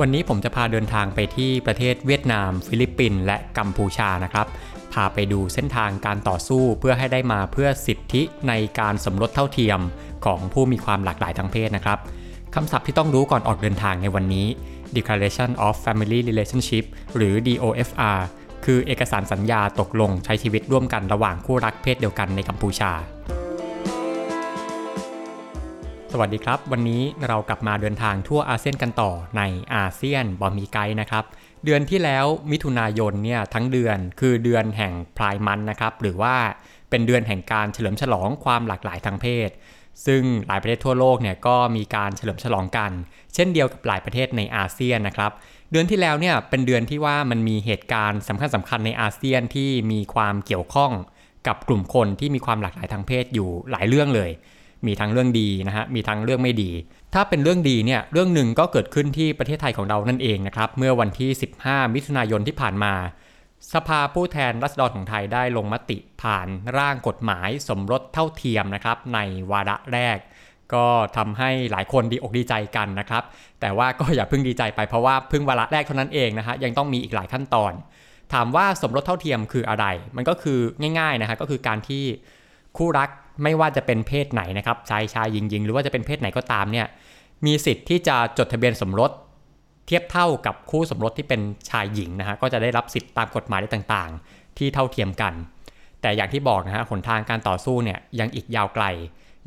วันนี้ผมจะพาเดินทางไปที่ประเทศเวียดนาม ฟิลิปปินส์และกัมพูชานะครับ พาไปดูเส้นทางการต่อสู้เพื่อให้ได้มาเพื่อสิทธิในการสมรสเท่าเทียมของผู้มีความหลากหลายทางเพศนะครับคำศัพท์ที่ต้องรู้ก่อนออกเดินทางในวันนี้ Declaration of Family Relationship หรือ DOFR คือเอกสารสัญญาตกลงใช้ชีวิตร่วมกันระหว่างคู่รักเพศเดียวกันในกัมพูชา วัสดีครับ วันนี้เรากลับมาเดินทางทั่วอาเซียนกันต่อในอาเซียนบ่มีไกด์นะครับ เดือนที่แล้วมิถุนายนเนี่ยทั้งเดือนคือเดือนแห่ง Pride Month นะครับ หรือว่าเป็นเดือนแห่งการเฉลิมฉลองความหลากหลายทางเพศ ซึ่งหลายประเทศทั่วโลกเนี่ยก็มีการเฉลิมฉลองกัน เช่นเดียวกับหลายประเทศในอาเซียนนะครับ เดือนที่แล้วเนี่ยเป็นเดือนที่ว่ามันมีเหตุการณ์สำคัญสำคัญในอาเซียนที่มีความเกี่ยวข้องกับกลุ่มคนที่มีความหลากหลายทางเพศอยู่หลายเรื่องเลย มีทั้งเรื่องดีนะฮะมีทั้งเรื่องไม่ดี ถ้าเป็นเรื่องดีเนี่ยเรื่องหนึ่งก็เกิดขึ้นที่ประเทศไทยของเรานั่นเองนะครับเมื่อวันที่ 15 มิถุนายนที่ผ่านมา สภาผู้แทนรัษฎรของไทยได้ลงมติผ่านร่างกฎหมายสมรสเท่าเทียมนะครับในวาระแรกก็ทำให้หลายคนดีอกดีใจกันนะครับ แต่ว่าก็อย่าเพิ่งดีใจไปเพราะว่าเพิ่งวาระแรกเท่านั้นเองนะฮะยังต้องมีอีกหลายขั้นตอน ถามว่าสมรสเท่าเทียมคืออะไร มันก็คือง่ายๆนะฮะก็คือการที่คู่รัก ไม่ว่าจะเป็นเพศไหนนะครับชายชายหญิงหญิงหรือว่าจะเป็นเพศไหนก็ตามเนี่ยมีสิทธิ์ที่จะจดทะเบียนสมรส เทียบเท่ากับคู่สมรสที่เป็นชายหญิงนะฮะก็จะได้รับสิทธิ์ตามกฎหมายได้ต่างๆ ที่เท่าเทียมกัน แต่อย่างที่บอกนะฮะหนทางการต่อสู้เนี่ยยังอีกยาวไกล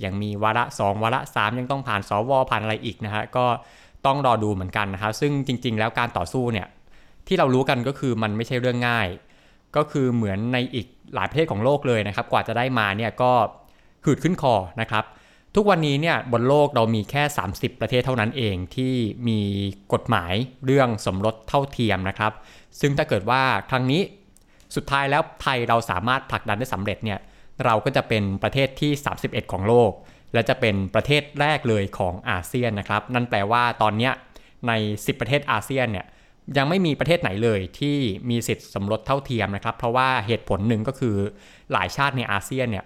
ยังมีวาระ 2 วาระ 3 ยังต้องผ่านสวผ่านอะไรอีกนะฮะก็ต้องรอดูเหมือนกันนะครับซึ่งจริง ๆ แล้วการต่อสู้เนี่ยที่เรารู้กันก็คือมันไม่ใช่เรื่องง่าย ก็คือเหมือนในอีกหลายประเทศของโลกเลยนะครับ กว่าจะได้มาเนี่ยก็ หืดขึ้นคอนะครับ ทุกวันนี้เนี่ยบนโลกเรามีแค่ 30 ประเทศเท่านั้นเองที่มีกฎหมายเรื่องสมรสเท่าเทียมนะครับ ซึ่งถ้าเกิดว่าครั้งนี้สุดท้ายแล้วไทยเราสามารถผลักดันได้สำเร็จเนี่ยเราก็จะเป็นประเทศที่ 31 ของโลก และจะเป็นประเทศแรกเลยของอาเซียนนะครับ นั่นแปลว่าตอนนี้ใน 10 ประเทศอาเซียนเนี่ยยังไม่มีประเทศไหนเลยที่มีสิทธิ์สมรสเท่าเทียมนะครับ เพราะว่าเหตุผลหนึ่งก็คือหลายชาติในอาเซียนเนี่ย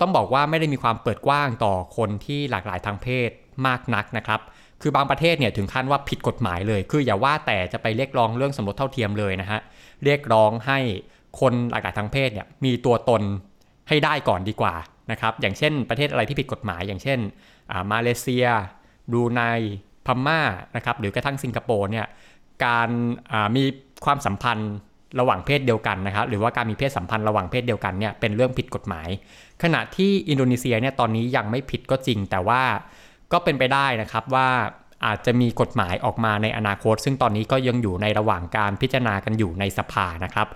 ต้องบอกว่าไม่ได้มีความเปิดกว้างต่อคนที่หลากหลายทางเพศมากนักนะครับ คือบางประเทศเนี่ยถึงขั้นว่าผิดกฎหมายเลย คืออย่าว่าแต่จะไปเรียกร้องเรื่องสมรสเท่าเทียมเลยนะฮะ เรียกร้องให้คนหลากหลายทางเพศเนี่ยมีตัวตนให้ได้ก่อนดีกว่านะครับ อย่างเช่น ประเทศอะไรที่ผิดกฎหมาย อย่างเช่นมาเลเซียบรูไนพม่านะครับ หรือกระทั่งสิงคโปร์เนี่ย การมีความสัมพันธ์ ระหว่างเพศเดียวกันนะครับหรือว่าการมีเพศสัมพันธ์ระหว่างเพศเดียวกันเนี่ยเป็นเรื่องผิดกฎหมาย ขณะที่อินโดนีเซียเนี่ยตอนนี้ยังไม่ผิดก็จริง แต่ว่าก็เป็นไปได้นะครับว่าอาจจะมีกฎหมายออกมาในอนาคต ซึ่งตอนนี้ก็ยังอยู่ในระหว่างการพิจารณากันอยู่ในสภานะครับ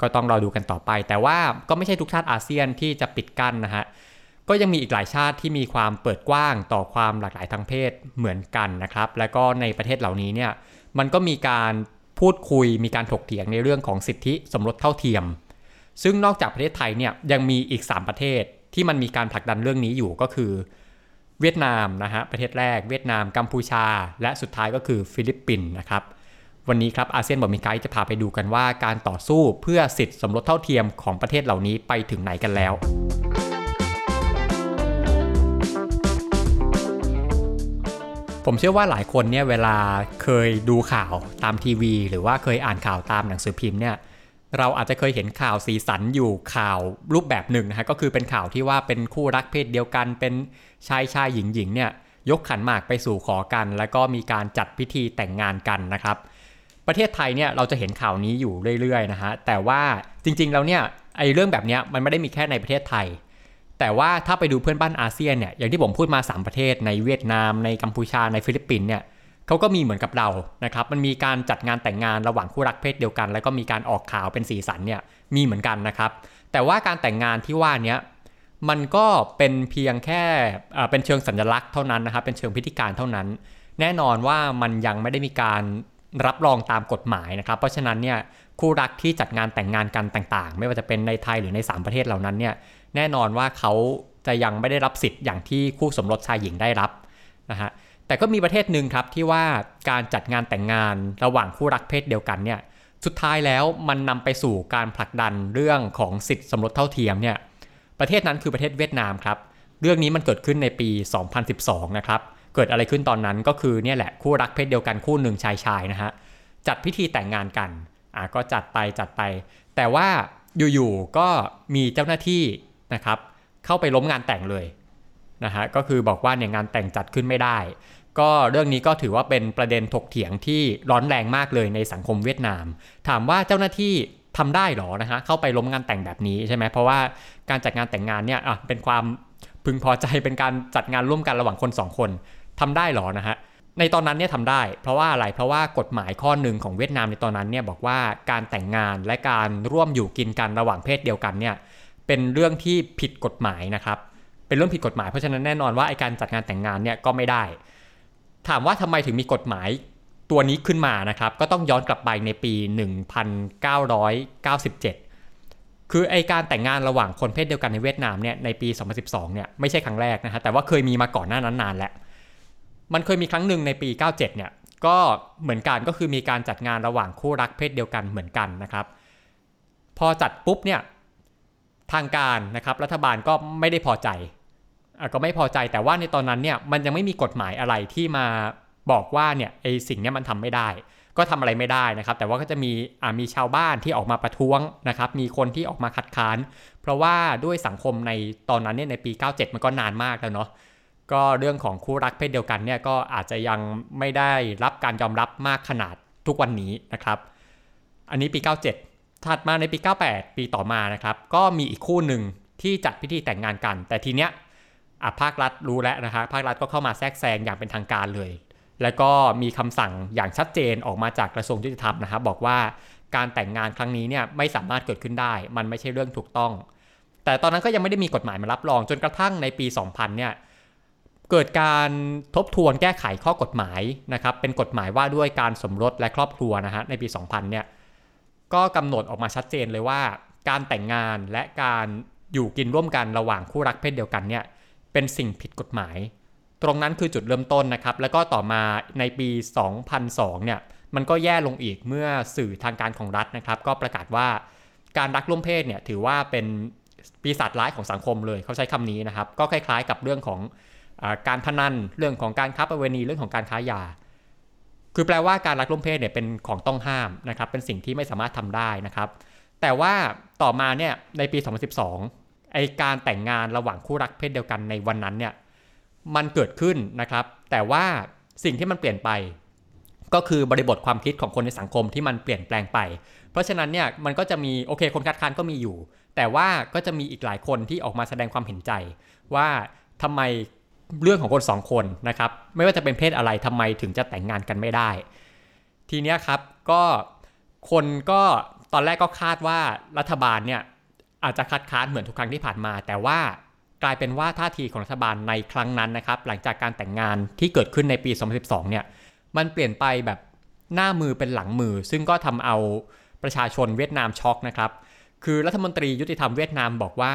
ก็ต้องรอดูกันต่อไป แต่ว่าก็ไม่ใช่ทุกชาติอาเซียนที่จะปิดกั้นนะฮะก็ยังมีอีกหลายชาติที่มีความเปิดกว้างต่อความหลากหลายทางเพศเหมือนกันนะครับ และก็ในประเทศเหล่านี้เนี่ยมันก็มีการ พูดคุยมีการถกเถียงในเรื่องของสิทธิสมรสเท่าเทียม ซึ่งนอกจากประเทศไทยเนี่ยยังมีอีก 3 ประเทศที่มันมีการผลักดันเรื่องนี้อยู่ก็คือ เวียดนามนะฮะประเทศแรกเวียดนามกัมพูชา และสุดท้ายก็คือฟิลิปปินส์นะครับวันนี้ครับอาเซียนบอกมีไกด์จะพาไปดูกันว่าการต่อสู้เพื่อสิทธิสมรสเท่าเทียมของประเทศเหล่านี้ไปถึงไหนกันแล้ว ผมเชื่อว่าหลายคนเนี่ยเวลาเคยดูข่าวตามทีวี หรือว่าเคยอ่านข่าวตามหนังสือพิมพ์เนี่ยเราอาจจะเคยเห็นข่าวสีสันอยู่ข่าวรูปแบบหนึ่งนะฮะก็คือเป็นข่าวที่ว่าเป็นคู่รักเพศเดียวกัน เป็นชายชายหญิงหญิงเนี่ยยกขันหมากไปสู่ขอกัน แล้วก็มีการจัดพิธีแต่งงานกันนะครับ ประเทศไทยเนี่ยเราจะเห็นข่าวนี้อยู่เรื่อยๆนะฮะแต่ว่าจริงๆแล้วเนี่ยไอ้เรื่องแบบนี้มันไม่ได้มีแค่ในประเทศไทย แต่ว่าถ้าไปดูเพื่อนบ้านอาเซียนเนี่ยอย่างที่ผมพูดมา 3 ประเทศในเวียดนามในกัมพูชาในฟิลิปปินส์เนี่ยเขาก็มีเหมือนกับเรานะครับมันมีการจัดงานแต่งงานระหว่างคู่รักเพศเดียวกัน แล้วก็มีการออกข่าวเป็นสีสันเนี่ยมีเหมือนกันนะครับ แต่ว่าการแต่งงานที่ว่านี้มันก็เป็นเพียงแค่เป็นเชิงสัญลักษณ์เท่านั้นนะครับ เป็นเชิงพิธีการเท่านั้น แน่นอนว่ามันยังไม่ได้มีการรับรองตามกฎหมายนะครับ เพราะฉะนั้นเนี่ยคู่รักที่จัดงานแต่งงานกันต่างๆ ไม่ว่าจะเป็นในไทยหรือใน 3 ประเทศเหล่านั้นเนี่ย แน่นอนว่าเขาจะยังไม่ได้รับสิทธิ์อย่างที่คู่สมรสชายหญิงได้รับนะฮะแต่ก็มีประเทศหนึ่งครับที่ว่าการจัดงานแต่งงานระหว่างคู่รักเพศเดียวกันเนี่ยสุดท้ายแล้วมันนำไปสู่การผลักดันเรื่องของสิทธิสมรสเท่าเทียมเนี่ยประเทศนั้นคือประเทศเวียดนามครับ เรื่องนี้มันเกิดขึ้นในปี 2012 นะครับ เกิดอะไรขึ้นตอนนั้นก็คือเนี่ยแหละคู่รักเพศเดียวกันคู่หนึ่งชายชายนะฮะจัดพิธีแต่งงานกันอ่าก็จัดไปจัดไป แต่ว่าอยู่ๆก็มีเจ้าหน้าที่ นะครับ เข้าไปล้มงานแต่งเลยนะฮะก็คือบอกว่าเนี่ยงานแต่งจัดขึ้นไม่ได้ ก็เรื่องนี้ก็ถือว่าเป็นประเด็นถกเถียงที่ร้อนแรงมากเลยในสังคมเวียดนาม ถามว่าเจ้าหน้าที่ทำได้หรอนะฮะเข้าไปล้มงานแต่งแบบนี้ใช่ไหมเพราะว่าการจัดงานแต่งงานเนี่ยอะเป็นความพึงพอใจเป็นการจัดงานร่วมกันระหว่างคนสองคนทำได้หรอนะฮะในตอนนั้นเนี่ยทำได้ เพราะว่าอะไรเพราะว่ากฎหมายข้อหนึ่งของเวียดนามในตอนนั้นเนี่ยบอกว่าการแต่งงานและการร่วมอยู่กินกันระหว่างเพศเดียวกันเนี่ย เป็นเรื่องที่ผิดกฎหมายนะครับ เป็นเรื่องผิดกฎหมายเพราะฉะนั้นแน่นอนว่าไอการจัดงานแต่งงานเนี่ยก็ไม่ได้ ถามว่าทำไมถึงมีกฎหมายตัวนี้ขึ้นมานะครับ ก็ต้องย้อนกลับไปในปี 1997 คือไอการแต่งงานระหว่างคนเพศเดียวกันในเวียดนามเนี่ยในปี 2012 เนี่ยไม่ใช่ครั้งแรกนะฮะแต่ว่าเคยมีมาก่อนหน้านั้นนานแล้วมันเคยมีครั้งหนึ่งในปี 97 เนี่ยก็เหมือนกันก็คือมีการจัดงานระหว่างคู่รักเพศเดียวกันเหมือนกันนะครับ พอจัดปุ๊บเนี่ย ทางการนะครับ รัฐบาลก็ไม่ได้พอใจอก็ไม่พอใจแต่ว่าในตอนนั้นเนี่ยมันยังไม่มีกฎหมายอะไรที่มาบอกว่าเนี่ยไอสิ่งเนี้ยมันทำไม่ได้ ก็ทำอะไรไม่ได้นะครับ แต่ว่าก็จะมีมีชาวบ้านที่ออกมาประท้วงนะครับ มีคนที่ออกมาคัดค้าน เพราะว่าด้วยสังคมในตอนนั้นเนี่ยในปี 97 มันก็นานมากแล้วเนาะก็เรื่องของคู่รักเพศเดียวกันเนี่ยก็อาจจะยังไม่ได้รับการยอมรับมากขนาดทุกวันนี้นะครับ อันนี้ปี 97 ถัดมาในปี 98 ปีต่อมานะครับ ก็มีอีกคู่หนึ่งที่จัดพิธีแต่งงานกัน แต่ทีเนี้ยอะภาครัฐรู้แล้วนะครับภาครัฐก็เข้ามาแทรกแซงอย่างเป็นทางการเลย แล้วก็มีคำสั่งอย่างชัดเจนออกมาจากกระทรวงยุติธรรมนะครับบอกว่าการแต่งงานครั้งนี้เนี่ยไม่สามารถเกิดขึ้นได้ มันไม่ใช่เรื่องถูกต้อง แต่ตอนนั้นก็ยังไม่ได้มีกฎหมายมารับรองจนกระทั่งในปี 2000 เนี่ยเกิดการทบทวนแก้ไขข้อกฎหมายนะครับเป็นกฎหมายว่าด้วยการสมรสและครอบครัวนะฮะในปี 2000 เนี่ย ก็กำหนดออกมาชัดเจนเลยว่า การแต่งงานและการอยู่กินร่วมกันระหว่างคู่รักเพศเดียวกันเนี่ยเป็นสิ่งผิดกฎหมาย ตรงนั้นคือจุดเริ่มต้นนะครับ แล้วก็ต่อมาในปี 2002 เนี่ยมันก็แย่ลงอีกเมื่อสื่อทางการของรัฐนะครับ ก็ประกาศว่าการรักร่วมเพศเนี่ยถือว่าเป็นปีศาจร้ายของสังคมเลยเขาใช้คำนี้นะครับ ก็คล้ายๆ กับเรื่องของอการพนันเรื่องของการค้าประเวณีเรื่องของการค้ายา คือแปลว่าการรักร่วมเพศเนี่ยเป็นของต้องห้ามนะครับ เป็นสิ่งที่ไม่สามารถทำได้นะครับ แต่ว่าต่อมาเนี่ยในปี 2012 ไอการแต่งงานระหว่างคู่รักเพศเดียวกันในวันนั้นเนี่ยมันเกิดขึ้นนะครับ แต่ว่าสิ่งที่มันเปลี่ยนไป ก็คือบริบทความคิดของคนในสังคมที่มันเปลี่ยนแปลงไป เพราะฉะนั้นเนี่ยมันก็จะมีโอเคคนคัดค้านก็มีอยู่ แต่ว่าก็จะมีอีกหลายคนที่ออกมาแสดงความเห็นใจ ว่าทำไม เรื่องของคนสองคนนะครับ ไม่ว่าจะเป็นเพศอะไรทำไมถึงจะแต่งงานกันไม่ได้ ทีเนี้ยครับก็คนก็ตอนแรกก็คาดว่ารัฐบาลเนี่ยอาจจะคัดค้านเหมือนทุกครั้งที่ผ่านมา แต่ว่ากลายเป็นว่าท่าทีของรัฐบาลในครั้งนั้นนะครับ หลังจากการแต่งงานที่เกิดขึ้นในปี 2012 เนี่ย มันเปลี่ยนไปแบบหน้ามือเป็นหลังมือ ซึ่งก็ทำเอาประชาชนเวียดนามช็อกนะครับ คือรัฐมนตรียุติธรรมเวียดนามบอกว่า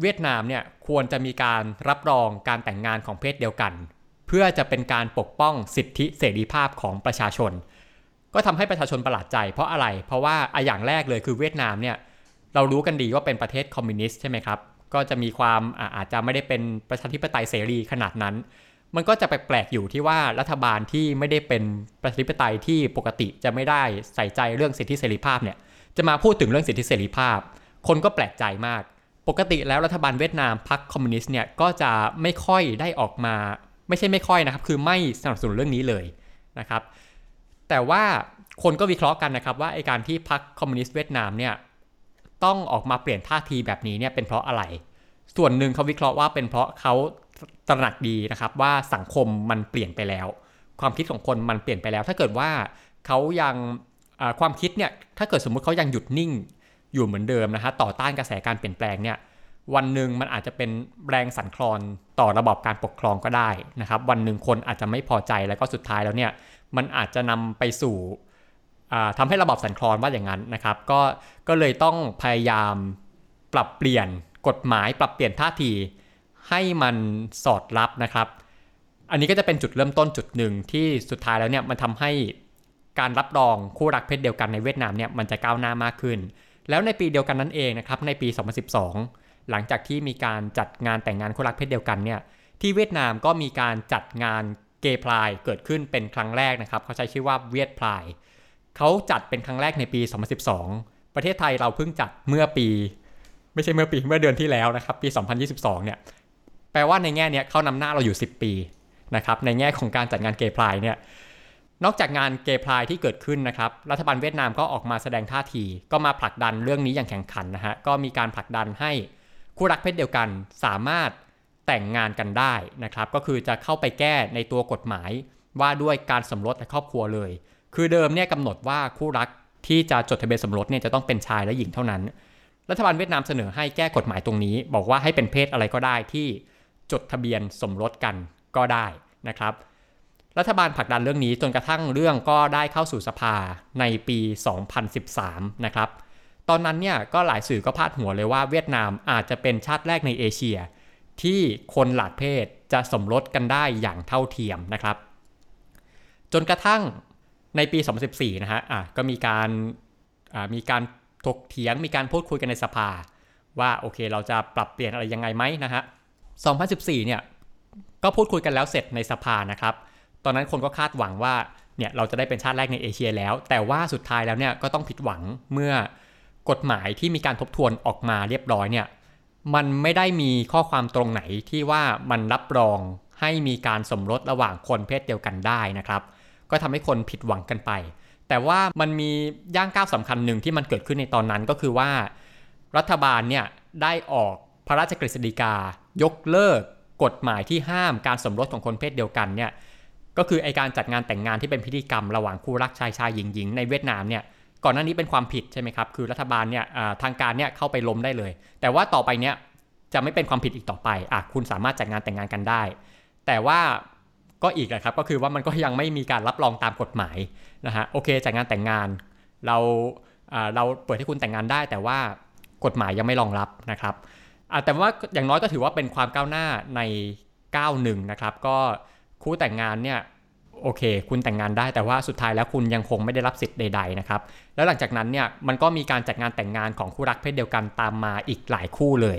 เวียดนามเนี่ยควรจะมีการรับรองการแต่งงานของเพศเดียวกัน เพื่อจะเป็นการปกป้องสิทธิเสรีภาพของประชาชน ก็ทำให้ประชาชนประหลาดใจ เพราะอะไร เพราะว่าออย่างแรกเลยคือเวียดนามเนี่ยเรารู้กันดีว่าเป็นประเทศคอมมิวนิสต์ใช่ไหมครับ ก็จะมีความอาอาจจะไม่ได้เป็นประชาธิปไตยเสรีขนาดนั้น มันก็จะแปลกๆอยู่ที่ว่ารัฐบาลที่ไม่ได้เป็นประชาธิปไตยที่ปกติจะไม่ได้ใส่ใจเรื่องสิทธิเสรีภาพเนี่ยจะมาพูดถึงเรื่องสิทธิเสรีภาพ คนก็แปลกใจมาก ปกติแล้วรัฐบาลเวียดนามพรรคคอมมิวนิสต์เนี่ยก็จะไม่ค่อยได้ออกมา ไม่ใช่ไม่ค่อยนะครับ คือไม่สนับสนุนเรื่องนี้เลยนะครับ แต่ว่าคนก็วิเคราะห์กันนะครับว่าไอ้การที่พรรคคอมมิวนิสต์เวียดนามเนี่ยต้องออกมาเปลี่ยนท่าทีแบบนี้เนี่ยเป็นเพราะอะไร ส่วนหนึ่งเขาวิเคราะห์ว่าเป็นเพราะเขาตระหนักดีนะครับว่าสังคมมันเปลี่ยนไปแล้ว ความคิดของคนมันเปลี่ยนไปแล้ว ถ้าเกิดว่าเขายังความคิดเนี่ยถ้าเกิดสมมุติเขายังหยุดนิ่ง อยู่เหมือนเดิมนะฮะต่อต้านกระแสการเปลี่ยนแปลงเนี่ยวันหนึ่งมันอาจจะเป็นแรงสั่นคลอนต่อระบอบการปกครองก็ได้นะครับ วันหนึ่งคนอาจจะไม่พอใจแล้วก็สุดท้ายแล้วเนี่ยมันอาจจะนำไปสู่ทำให้ระบอบสั่นคลอนว่าอย่างนั้นนะครับ ก็ก็เลยต้องพยายามปรับเปลี่ยนกฎหมาย ปรับเปลี่ยนท่าทีให้มันสอดรับนะครับ อันนี้ก็จะเป็นจุดเริ่มต้นจุดหนึ่งที่สุดท้ายแล้วเนี่ยมันทำให้การรับรองคู่รักเพศเดียวกันในเวียดนามเนี่ยมันจะก้าวหน้ามากขึ้น แล้วในปีเดียวกันนั้นเองนะครับในปี 2012 หลังจากที่มีการจัดงานแต่งงานคู่รักเพศเดียวกันเนี่ยที่เวียดนามก็มีการจัดงานเกย์พลายเกิดขึ้นเป็นครั้งแรกนะครับเขาใช้ชื่อว่าเวียดพลายเขาจัดเป็นครั้งแรกในปี 2012 ประเทศไทยเราเพิ่งจัดเมื่อปี ไม่ใช่เมื่อปีเมื่อเดือนที่แล้วนะครับปี 2022 เนี่ยแปลว่าในแง่เนี้ยเขานำหน้าเราอยู่ 10 ปีนะครับในแง่ของการจัดงานเกย์พลายเนี่ย นอกจากงานเกย์พลายที่เกิดขึ้นนะครับ รัฐบาลเวียดนามก็ออกมาแสดงท่าที ก็มาผลักดันเรื่องนี้อย่างแข่งขันนะฮะ ก็มีการผลักดันให้คู่รักเพศเดียวกันสามารถแต่งงานกันได้นะครับ ก็คือจะเข้าไปแก้ในตัวกฎหมายว่าด้วยการสมรสและครอบครัวเลย คือเดิมเนี่ยกำหนดว่าคู่รักที่จะจดทะเบียนสมรสเนี่ยจะต้องเป็นชายและหญิงเท่านั้น รัฐบาลเวียดนามเสนอให้แก้กฎหมายตรงนี้ บอกว่าให้เป็นเพศอะไรก็ได้ที่จดทะเบียนสมรสกันก็ได้นะครับ รัฐบาลผลักดันเรื่องนี้จนกระทั่งเรื่องก็ได้เข้าสู่สภาในปี 2013 นะครับ ตอนนั้นเนี่ยก็หลายสื่อก็พาดหัวเลยว่าเวียดนามอาจจะเป็นชาติแรกในเอเชีย ที่คนหลากเพศจะสมรสกันได้อย่างเท่าเทียมนะครับ จนกระทั่งในปี 2014 นะฮะะก็มีการมีการถกเถียงมีการพูดคุยกันในสภา ว่าโอเคเราจะปรับเปลี่ยนอะไรยังไงไหมนะฮะ 2014 เนี่ยก็พูดคุยกันแล้วเสร็จในสภานะครับ ตอนนั้นคนก็คาดหวังว่าเนี่ยเราจะได้เป็นชาติแรกในเอเชียแล้ว แต่ว่าสุดท้ายแล้วเนี่ยก็ต้องผิดหวังเมื่อกฎหมายที่มีการทบทวนออกมาเรียบร้อยเนี่ยมันไม่ได้มีข้อความตรงไหนที่ว่ามันรับรองให้มีการสมรสระหว่างคนเพศเดียวกันได้นะครับ ก็ทำให้คนผิดหวังกันไป แต่ว่ามันมีย่างก้าวสำคัญหนึ่งที่มันเกิดขึ้นในตอนนั้นก็คือว่า รัฐบาลเนี่ยได้ออกพระราชกฤษฎีกายกเลิกกฎหมายที่ห้ามการสมรสของคนเพศเดียวกันเนี่ย ก็คือไอการจัดงานแต่งงานที่เป็นพิธีกรรมระหว่างคู่รักชายชายหญิงหญิงในเวียดนามเนี่ยก่อนหน้านี้เป็นความผิดใช่ไหมครับคือรัฐบาลเนี่ยทางการเนี่ยเข้าไปล้มได้เลย แต่ว่าต่อไปเนี่ยจะไม่เป็นความผิดอีกต่อไปอะคุณสามารถจัดงานแต่งงานกันได้ แต่ว่าก็อีกนะครับ ก็คือว่ามันก็ยังไม่มีการรับรองตามกฎหมายนะฮะโอเคจัดงานแต่งงาน เราเราเปิดให้คุณแต่งงานได้ แต่ว่ากฎหมายยังไม่รองรับนะครับแต่ว่าอย่างน้อยก็ถือว่าเป็นความก้าวหน้าในก้าวหนึ่งนะครับ ก็ คู่แต่งงานเนี่ยโอเค คุณแต่งงานได้แต่ว่าสุดท้ายแล้วคุณยังคงไม่ได้รับสิทธิ์ใด ๆนะครับ แล้วหลังจากนั้นเนี่ยมันก็มีการจัดงานแต่งงานของคู่รักเพศเดียวกันตามมาอีกหลายคู่เลย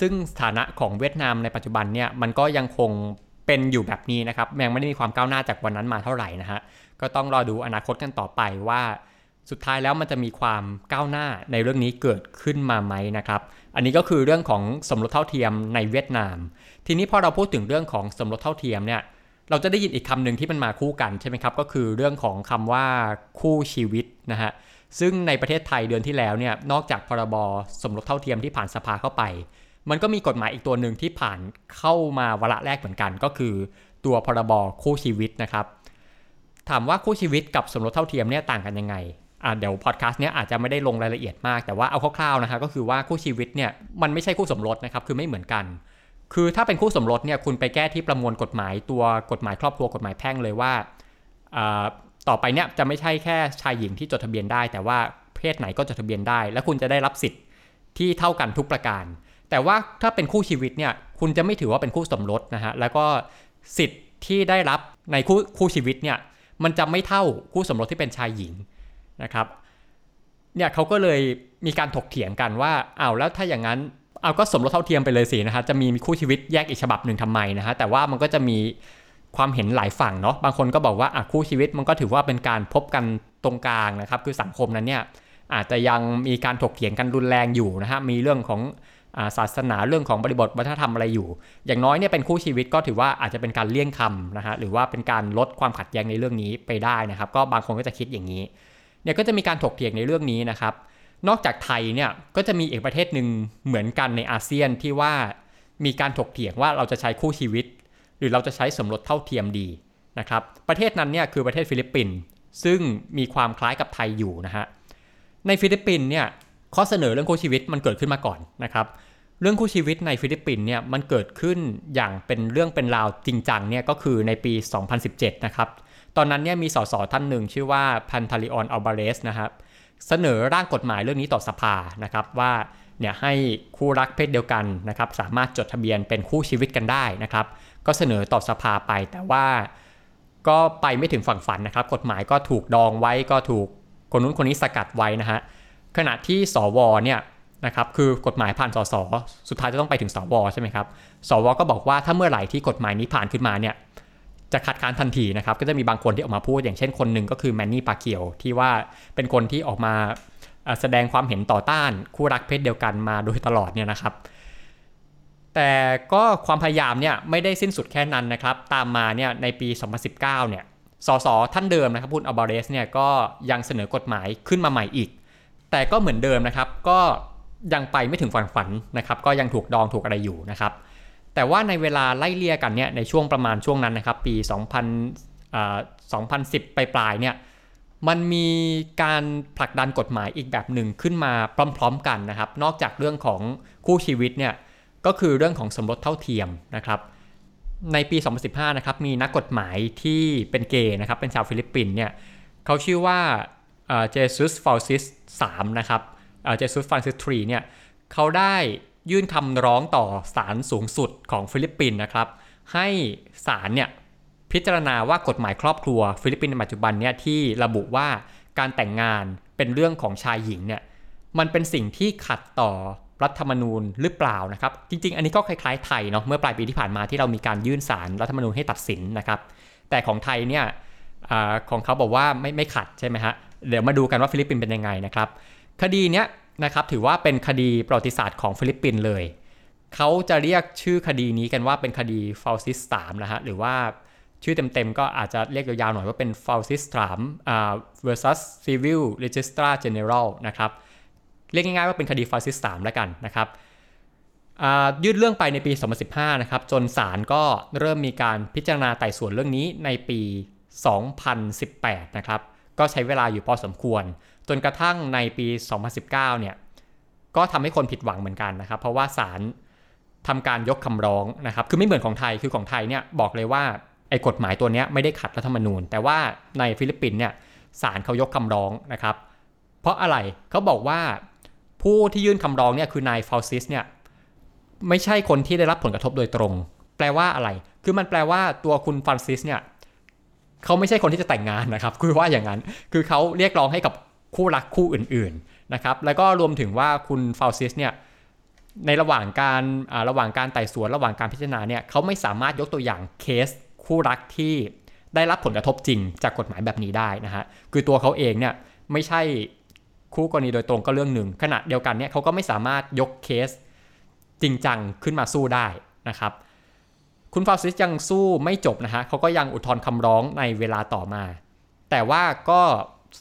ซึ่งสถานะของเวียดนามในปัจจุบันเนี่ยมันก็ยังคงเป็นอยู่แบบนี้นะครับยังไม่ได้มีความก้าวหน้าจากวันนั้นมาเท่าไหร่นะฮะก็ต้องรอดูอนาคตกันต่อไปว่า สุดท้ายแล้วมันจะมีความก้าวหน้าในเรื่องนี้เกิดขึ้นมาไหมนะครับ อันนี้ก็คือเรื่องของสมรสเท่าเทียมในเวียดนาม ทีนี้พอเราพูดถึงเรื่องของสมรสเท่าเทียมเนี่ย เราจะได้ยินอีกคำหนึ่งที่มันมาคู่กันใช่ไหมครับ ก็คือเรื่องของคำว่าคู่ชีวิตนะฮะซึ่งในประเทศไทยเดือนที่แล้วเนี่ยนอกจากพรบสมรสเท่าเทียมที่ผ่านสภาเข้าไป มันก็มีกฎหมายอีกตัวหนึ่งที่ผ่านเข้ามาวาระแรกเหมือนกัน ก็คือตัวพรบคู่ชีวิตนะครับ ถามว่าคู่ชีวิตกับสมรสเท่าเทียมเนี่ยต่างกันยังไงอ่าเดี๋ยวพอดแคสต์เนี้ยอาจจะไม่ได้ลงรายละเอียดมากแต่ว่าเอาคร่าวๆนะคะก็คือว่าคู่ชีวิตเนี่ยมันไม่ใช่คู่สมรสนะครับคือไม่เหมือนกัน คือถ้าเป็นคู่สมรสเนี่ยคุณไปแก้ที่ประมวลกฎหมายตัวกฎหมายครอบครัวกฎหมายแพ่งเลยว่าต่อไปเนี่ยจะไม่ใช่แค่ชายหญิงที่จดทะเบียนได้ แต่ว่าเพศไหนก็จดทะเบียนได้ และคุณจะได้รับสิทธิ์ที่เท่ากันทุกประการ แต่ว่าถ้าเป็นคู่ชีวิตเนี่ยคุณจะไม่ถือว่าเป็นคู่สมรสนะฮะแล้วก็สิทธิ์ที่ได้รับในคู่คู่ชีวิตเนี่ยมันจะไม่เท่าคู่สมรสที่เป็นชายหญิงนะครับเนี่ยเขาก็เลยมีการถกเถียงกันว่าอ้าวแล้วถ้าอย่างนั้น เอาก็สมรสเท่าเทียมไปเลยสินะฮะจะมีคู่ชีวิตแยกอีกฉบับหนึ่งทำไมนะฮะแต่ว่ามันก็จะมีความเห็นหลายฝั่งเนาะบางคนก็บอกว่าอะคู่ชีวิตมันก็ถือว่าเป็นการพบกันตรงกลางนะครับ คือสังคมนั้นเนี่ยอาจจะยังมีการถกเถียงกันรุนแรงอยู่นะฮะมีเรื่องของศาสนาเรื่องของบริบทวัฒนธรรมอะไรอยู่ อย่างน้อยเนี่ยเป็นคู่ชีวิตก็ถือว่าอาจจะเป็นการเลี่ยงคำนะฮะหรือว่าเป็นการลดความขัดแย้งในเรื่องนี้ไปได้นะครับ ก็บางคนก็จะคิดอย่างนี้เนี่ยก็จะมีการถกเถียงในเรื่องนี้นะครับ นอกจากไทยเนี่ยก็จะมีอีกประเทศหนึ่งเหมือนกันในอาเซียนที่ว่ามีการถกเถียงว่าเราจะใช้คู่ชีวิต หรือเราจะใช้สมรสเท่าเทียมดีนะครับประเทศนั้นเนี่ยคือประเทศฟิลิปปินส์ซึ่งมีความคล้ายกับไทยอยู่นะฮะในฟิลิปปินส์เนี่ยข้อเสนอเรื่องคู่ชีวิตมันเกิดขึ้นมาก่อนนะครับเรื่องคู่ชีวิตในฟิลิปปินส์เนี่ยมันเกิดขึ้นอย่างเป็นเรื่องเป็นราวจริงจังเนี่ยก็คือในปี 2017 นะครับตอนนั้นเนี่ยมีสสท่านหนึ่งชื่อว่าพันทาริออนอัลบาเรสนะครับ เสนอร่างกฎหมายเรื่องนี้ต่อสภานะครับว่าเนี่ยให้คู่รักเพศเดียวกันนะครับสามารถจดทะเบียนเป็นคู่ชีวิตกันได้นะครับ ก็เสนอต่อสภาไปแต่ว่าก็ไปไม่ถึงฝั่งฝันนะครับ กฎหมายก็ถูกดองไว้ก็ถูกคนนู้นคนนี้สกัดไว้นะฮะขณะที่สวเนี่ยนะครับคือกฎหมายผ่านสส สุดท้ายจะต้องไปถึงสวใช่ไหมครับสวก็บอกว่าถ้าเมื่อไหร่ที่กฎหมายนี้ผ่านขึ้นมาเนี่ย จะคัดค้านทันทีนะครับ ก็จะมีบางคนที่ออกมาพูดอย่างเช่นคนหนึ่งก็คือแมนนี่ปาเกียวที่ว่าเป็นคนที่ออกมาแสดงความเห็นต่อต้านคู่รักเพศเดียวกันมาโดยตลอดเนี่ยนะครับ แต่ก็ความพยายามเนี่ยไม่ได้สิ้นสุดแค่นั้นนะครับ ตามมาเนี่ยในปี 2019 เนี่ยสสท่านเดิมนะครับคุณอัลบาเรสเนี่ยก็ยังเสนอกฎหมายขึ้นมาใหม่อีก แต่ก็เหมือนเดิมนะครับก็ยังไปไม่ถึงฝันฝันนะครับ ก็ยังถูกดองถูกอะไรอยู่นะครับ แต่ว่าในเวลาไล่เลี่ยกันเนี่ยในช่วงประมาณช่วงนั้นนะครับ ปี 2000อ่า2010 ปลายปลายเนี่ยมันมีการผลักดันกฎหมายอีกแบบหนึ่งขึ้นมาพร้อม ๆ กันนะครับ นอกจากเรื่องของคู่ชีวิตเนี่ยก็คือเรื่องของสมรสเท่าเทียมนะครับ ในปี 2015 นะครับมีนักกฎหมายที่เป็นเกย์นะครับเป็นชาวฟิลิปปินส์เนี่ยเขาชื่อว่าเจซุสฟาลซิส3นะครับเจซุสฟาลซิส3เนี่ยเขาได้ ยื่นคำร้องต่อศาลสูงสุดของฟิลิปปินส์นะครับ ให้ศาลเนี่ยพิจารณาว่ากฎหมายครอบครัวฟิลิปปินส์ในปัจจุบันเนี่ยที่ระบุว่าการแต่งงานเป็นเรื่องของชายหญิงเนี่ยมันเป็นสิ่งที่ขัดต่อรัฐธรรมนูญหรือเปล่านะครับ จริง ๆ อันนี้ก็คล้ายๆไทยเนาะเมื่อปลายปีที่ผ่านมาที่เรามีการยื่นศาลรัฐธรรมนูญให้ตัดสินนะครับ แต่ของไทยเนี่ยอของเขาบอกว่าไม่ไม่ขัดใช่ไหมฮะเดี๋ยวมาดูกันว่าฟิลิปปินส์เป็นยังไงนะครับ คดีเนี้ย นะครับถือว่าเป็นคดีประวัติศาสตร์ของฟิลิปปินส์เลย เขาจะเรียกชื่อคดีนี้กันว่าเป็นคดีฟาลซิสสามนะฮะหรือว่าชื่อเต็มๆก็อาจจะเรียกยาวๆหน่อยว่าเป็น f a l s i s t r a m versus Civil Registrar General นะครับ เรียกง่ายๆว่าเป็นคดี f a l s i s t r a m แล้วกันนะครับยืดเรื่องไปในปี 2015 นะครับ จนศาลก็เริ่มมีการพิจารณาไต่สวนเรื่องนี้ในปี 2018 นะครับ ก็ใช้เวลาอยู่พอสมควร จนกระทั่งในปี 2019 เนี่ย ก็ทำให้คนผิดหวังเหมือนกันนะครับ เพราะว่าศาลทำการยกคำร้องนะครับ คือไม่เหมือนของไทย คือของไทยเนี่ยบอกเลยว่าไอ้กฎหมายตัวนี้ไม่ได้ขัดรัฐธรรมนูญ แต่ว่าในฟิลิปปินส์เนี่ยศาลเขายกคำร้องนะครับ เพราะอะไรเขาบอกว่าผู้ที่ยื่นคำร้องเนี่ยคือนายฟาลซิสเนี่ยไม่ใช่คนที่ได้รับผลกระทบโดยตรง แปลว่าอะไร คือมันแปลว่าตัวคุณฟาลซิสเนี่ยเขาไม่ใช่คนที่จะแต่งงานนะครับ คือว่าอย่างนั้น คือเขาเรียกร้องให้กับ คู่รักคู่อื่นๆนะครับแล้วก็รวมถึงว่าคุณฟาลซิสเนี่ยในระหว่างการระหว่างการไต่สวนระหว่างการพิจารณาเนี่ยเขาไม่สามารถยกตัวอย่างเคสคู่รักที่ได้รับผลกระทบจริงจากกฎหมายแบบนี้ได้นะฮะคือตัวเขาเองเนี่ยไม่ใช่คู่กรณีโดยตรงก็เรื่องหนึ่งขณะเดียวกันเนี่ยเขาก็ไม่สามารถยกเคสจริงจังขึ้นมาสู้ได้นะครับคุณฟาวซิสยังสู้ไม่จบนะฮะเขาก็ยังอุทธรณ์คำร้องในเวลาต่อมา แต่ว่าก็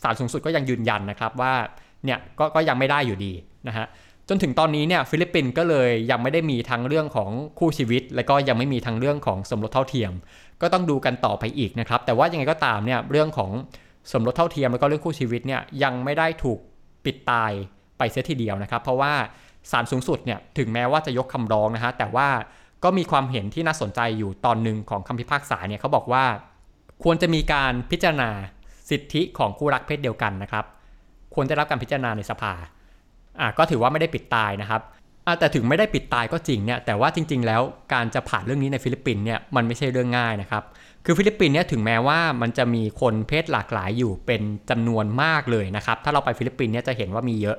ศาลสูงสุดก็ยังยืนยันนะครับว่าเนี่ยกก็ยังไม่ได้อยู่ดีนะฮะจนถึงตอนนี้เนี่ยฟิลิปปินส์ก็เลยยังไม่ได้มีทั้งเรื่องของคู่ชีวิต และก็ยังไม่มีทั้งเรื่องของสมรสเท่าเทียม ก็ต้องดูกันต่อไปอีกนะครับ แต่ว่ายังไงก็ตามเนี่ยเรื่องของสมรสเท่าเทียมแล้วก็เรื่องคู่ชีวิตเนี่ยยังไม่ได้ถูกปิดตายไปเสียทีเดียวนะครับ เพราะว่าศาลสูงสุดเนี่ยถึงแม้ว่าจะยกคำร้องนะฮะแต่ว่าก็มีความเห็นที่น่าสนใจอยู่ตอนหนึ่งของคำพิพากษาเนี่ยเขาบอกว่า ควรจะมีการพิจารณา สิทธิของคู่รักเพศเดียวกันนะครับ ควรจะรับการพิจารณาในสภาอะก็ถือว่าไม่ได้ปิดตายนะครับอะแต่ถึงไม่ได้ปิดตายก็จริงเนี่ยแต่ว่าจริง ๆ แล้วการจะผ่านเรื่องนี้ในฟิลิปปินส์เนี่ยมันไม่ใช่เรื่องง่ายนะครับ คือฟิลิปปินส์เนี่ยถึงแม้ว่ามันจะมีคนเพศหลากหลายอยู่เป็นจำนวนมากเลยนะครับ ถ้าเราไปฟิลิปปินส์เนี่ยจะเห็นว่ามีเยอะ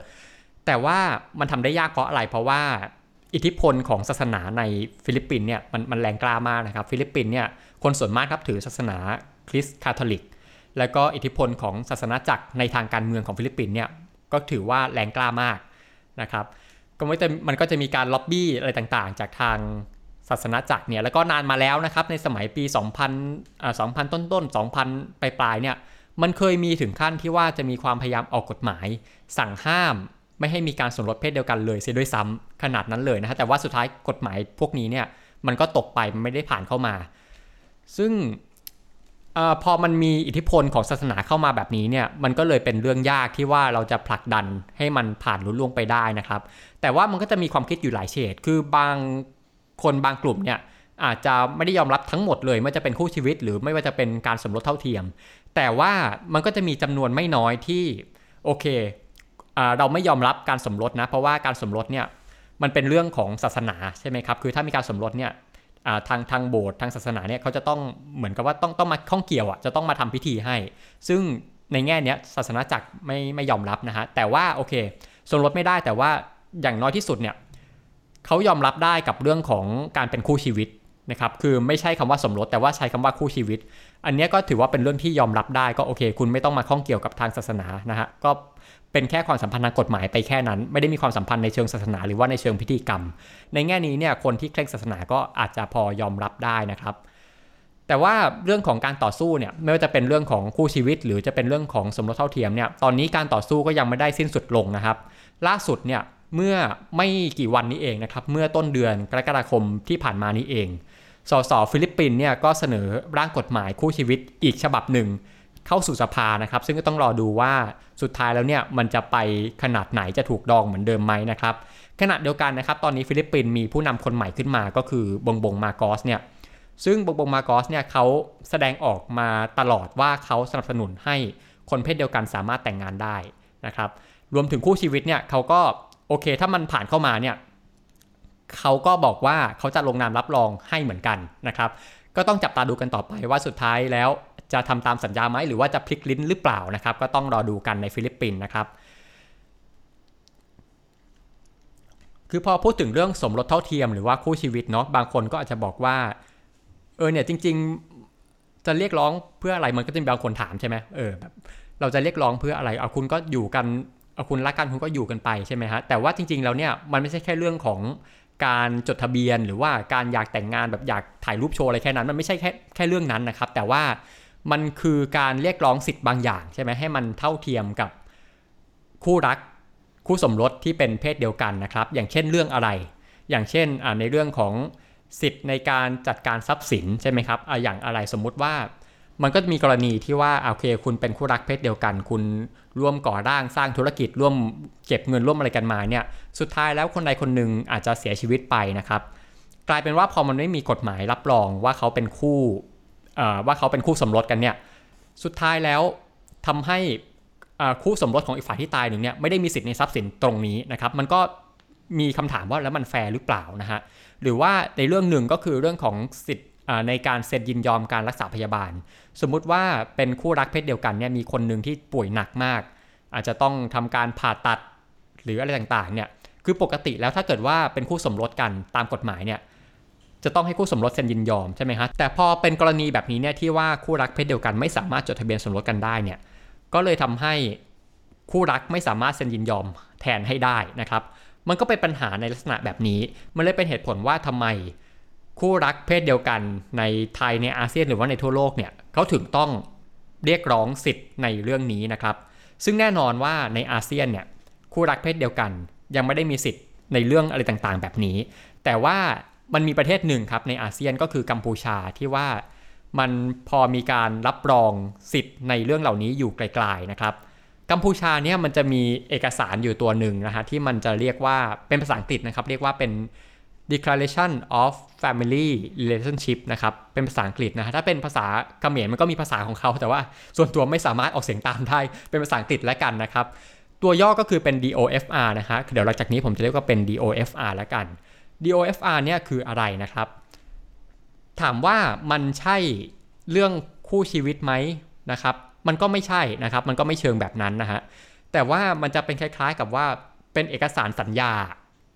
แต่ว่ามันทำได้ยากเพราะอะไรเพราะว่าอิทธิพลของศาสนาในฟิลิปปินส์เนี่ยมันมันแรงกล้ามากนะครับ ฟิลิปปินส์เนี่ยคนส่วนมากครับถือศาสนาคริสต์คาทอลิก แล้วก็อิทธิพลของศาสนจักรในทางการเมืองของฟิลิปปินส์เนี่ยก็ถือว่าแรงกล้ามากนะครับก็ไม่แต่มันก็จะมีการล็อบบี้อะไรต่างๆ จากทางศาสนาจักรเนี่ยแล้วก็นานมาแล้วนะครับในสมัยปี 2000อ่า2000 ต้นๆ 2000 ปลายๆเนี่ยมันเคยมีถึงขั้นที่ว่าจะมีความพยายามออกกฎหมาย สั่งห้ามไม่ให้มีการสมรสเพศเดียวกันเลยเสียด้วยซ้ำขนาดนั้นเลยนะฮะแต่ว่าสุดท้ายกฎหมายพวกนี้เนี่ยมันก็ตกไปไม่ได้ผ่านเข้ามา ซึ่ง อพอมันมีอิทธิพลของศาสนาเข้ามาแบบนี้เนี่ยมันก็เลยเป็นเรื่องยากที่ว่าเราจะผลักดันให้มันผ่านรุ่ล่วงไปได้นะครับ แต่ว่ามันก็จะมีความคิดอยู่หลายเฉดคือบางคนบางกลุ่มเนี่ยอาจจะไม่ได้ยอมรับทั้งหมดเลยไม่ว่าจะเป็นคู่ชีวิต หรือไม่ว่าจะเป็นการสมรสเท่าเทียม แต่ว่ามันก็จะมีจำนวนไม่น้อยที่โอเคเราไม่ยอมรับการสมรสนะเพราะว่าการสมรสเนี่ยมันเป็นเรื่องของศาสนาใช่ไหมครับคือถ้ามีการสมรสเนี่ย ทางทางโบสถ์ทางศาสนาเนี่ยเขาจะต้องเหมือนกับว่าต้องต้องมาข้องเกี่ยวอะจะต้องมาทำพิธีให้ ซึ่งในแง่เนี้ยศาสนาจักรไม่ไม่ยอมรับนะฮะแต่ว่าโอเคสมรสไม่ได้แต่ว่าอย่างน้อยที่สุดเนี่ยเขายอมรับได้กับเรื่องของการเป็นคู่ชีวิตนะครับคือไม่ใช่คำว่าสมรสแต่ว่าใช้คำว่าคู่ชีวิต อันนี้ก็ถือว่าเป็นเรื่องที่ยอมรับได้ก็โอเค คุณไม่ต้องมาข้องเกี่ยวกับทางศาสนานะฮะก็ เป็นแค่ความสัมพันธ์ทางกฎหมายไปแค่นั้น ไม่ได้มีความสัมพันธ์ในเชิงศาสนา หรือว่าในเชิงพิธีกรรม ในแง่นี้เนี่ยคนที่เคร่งศาสนาก็อาจจะพอยอมรับได้นะครับแต่ว่าเรื่องของการต่อสู้เนี่ยไม่ว่าจะเป็นเรื่องของคู่ชีวิต หรือจะเป็นเรื่องของสมรสเท่าเทียมเนี่ยตอนนี้การต่อสู้ก็ยังไม่ได้สิ้นสุดลงนะครับ ล่าสุดเนี่ยเมื่อไม่กี่วันนี้เองนะครับเมื่อต้นเดือนกรกฎาคมที่ผ่านมานี้เองสสฟิลิปปินส์เนี่ยก็เสนอร่างกฎหมายคู่ชีวิตอีกฉบับหนึ่ง เข้าสู่สภานะครับ ซึ่งก็ต้องรอดูว่าสุดท้ายแล้วเนี่ยมันจะไปขนาดไหนจะถูกดองเหมือนเดิมไหมนะครับขณะเดียวกันนะครับ ตอนนี้ฟิลิปปินส์มีผู้นำคนใหม่ขึ้นมาก็คือบงบงมาร์กอสเนี่ยซึ่งบงบงมาร์กอสเนี่ยเขาแสดงออกมาตลอดว่าเขาสนับสนุนให้คนเพศเดียวกันสามารถแต่งงานได้นะครับ รวมถึงคู่ชีวิตเนี่ยเขาก็โอเค ถ้ามันผ่านเข้ามาเนี่ยเขาก็บอกว่าเขาจะลงนามรับรองให้เหมือนกันนะครับ ก็ต้องจับตาดูกันต่อไปว่าสุดท้ายแล้ว จะทำตามสัญญาไหมหรือว่าจะพลิกลิ้นหรือเปล่านะครับ ก็ต้องรอดูกันในฟิลิปปินส์นะครับ คือพอพูดถึงเรื่องสมรสเท่าเทียมหรือว่าคู่ชีวิตเนาะบางคนก็อาจจะบอกว่าเออเนี่ยจริง ๆ จะเรียกร้องเพื่ออะไรมันก็จะมีบางคนถามใช่ไหมเออแบบเราจะเรียกร้องเพื่ออะไรเอาคุณก็อยู่กันเอาคุณรักกันคุณก็อยู่กันไปใช่ไหมฮะแต่ว่าจริง ๆ แล้วเนี่ยมันไม่ใช่แค่เรื่องของการจดทะเบียนหรือว่าการอยากแต่งงานแบบอยากถ่ายรูปโชว์อะไรแค่นั้น มันไม่ใช่แค่แค่เรื่องนั้นนะครับ แต่ว่า มันคือการเรียกร้องสิทธิ์บางอย่างใช่ไหมให้มันเท่าเทียมกับคู่รักคู่สมรสที่เป็นเพศเดียวกันนะครับ อย่างเช่นเรื่องอะไร อย่างเช่นในเรื่องของสิทธิ์ในการจัดการทรัพย์สินใช่ไหมครับออย่างอะไรสมมุติว่า มันก็มีกรณีที่ว่าโอเค คุณเป็นคู่รักเพศเดียวกัน คุณร่วมก่อร่างสร้างธุรกิจร่วมเก็บเงินร่วมอะไรกันมาเนี่ยสุดท้ายแล้วคนใดคนหนึ่งอาจจะเสียชีวิตไปนะครับ กลายเป็นว่าพอมันไม่มีกฎหมายรับรองว่าเขาเป็นคู่ ว่าเขาเป็นคู่สมรสกันเนี่ยสุดท้ายแล้วทำให้คู่สมรสของอีกฝ่ายที่ตายหนึ่งเนี่ยไม่ได้มีสิทธิ์ในทรัพย์สินตรงนี้นะครับมันก็มีคำถามว่าแล้วมันแฟร์หรือเปล่านะฮะหรือว่าในเรื่องหนึ่งก็คือเรื่องของสิทธิ์ในการเซ็นยินยอมการรักษาพยาบาล สมมุติว่าเป็นคู่รักเพศเดียวกันเนี่ยมีคนหนึ่งที่ป่วยหนักมาก อาจจะต้องทำการผ่าตัดหรืออะไรต่างๆเนี่ยคือปกติแล้วถ้าเกิดว่าเป็นคู่สมรสกันตามกฎหมายเนี่ย จะต้องให้คู่สมรสเซ็นยินยอมใช่ไหมฮะแต่พอเป็นกรณีแบบนี้เนี่ยที่ว่าคู่รักเพศเดียวกันไม่สามารถจดทะเบียนสมรสกันได้เนี่ยก็เลยทำให้คู่รักไม่สามารถเซ็นยินยอมแทนให้ได้นะครับ มันก็เป็นปัญหาในลักษณะแบบนี้ มันเลยเป็นเหตุผลว่าทำไม คู่รักเพศเดียวกันในไทยในอาเซียนหรือว่าในทั่วโลกเนี่ยเขาถึงต้องเรียกร้องสิทธิ์ในเรื่องนี้นะครับ ซึ่งแน่นอนว่าในอาเซียนเนี่ยคู่รักเพศเดียวกัน ยังไม่ได้มีสิทธิ์ในเรื่องอะไรต่างๆ แบบนี้ แต่ว่า มันมีประเทศหนึ่งครับในอาเซียนก็คือกัมพูชาที่ว่ามันพอมีการรับรองสิทธิ์ในเรื่องเหล่านี้อยู่ไกลๆนะครับ กัมพูชาเนี่ยมันจะมีเอกสารอยู่ตัวหนึ่งนะฮะที่มันจะเรียกว่าเป็นภาษาอังกฤษนะครับ เรียกว่าเป็น Declaration of Family Relationship นะครับ เป็นภาษาอังกฤษนะฮะถ้าเป็นภาษาเขมรมันก็มีภาษาของเขา แต่ว่าส่วนตัวไม่สามารถออกเสียงตามได้ เป็นภาษาอังกฤษแล้วกันนะครับ ตัวย่อก็คือเป็น DOFR นะฮะเดี๋ยวหลังจากนี้ผมจะเรียกว่าเป็น DOFR แล้วกัน DOFR เนี่ยคืออะไรนะครับ ถามว่ามันใช่เรื่องคู่ชีวิตไหมนะครับ มันก็ไม่ใช่นะครับ มันก็ไม่เชิงแบบนั้นนะฮะ แต่ว่ามันจะเป็นคล้ายๆกับว่าเป็นเอกสารสัญญา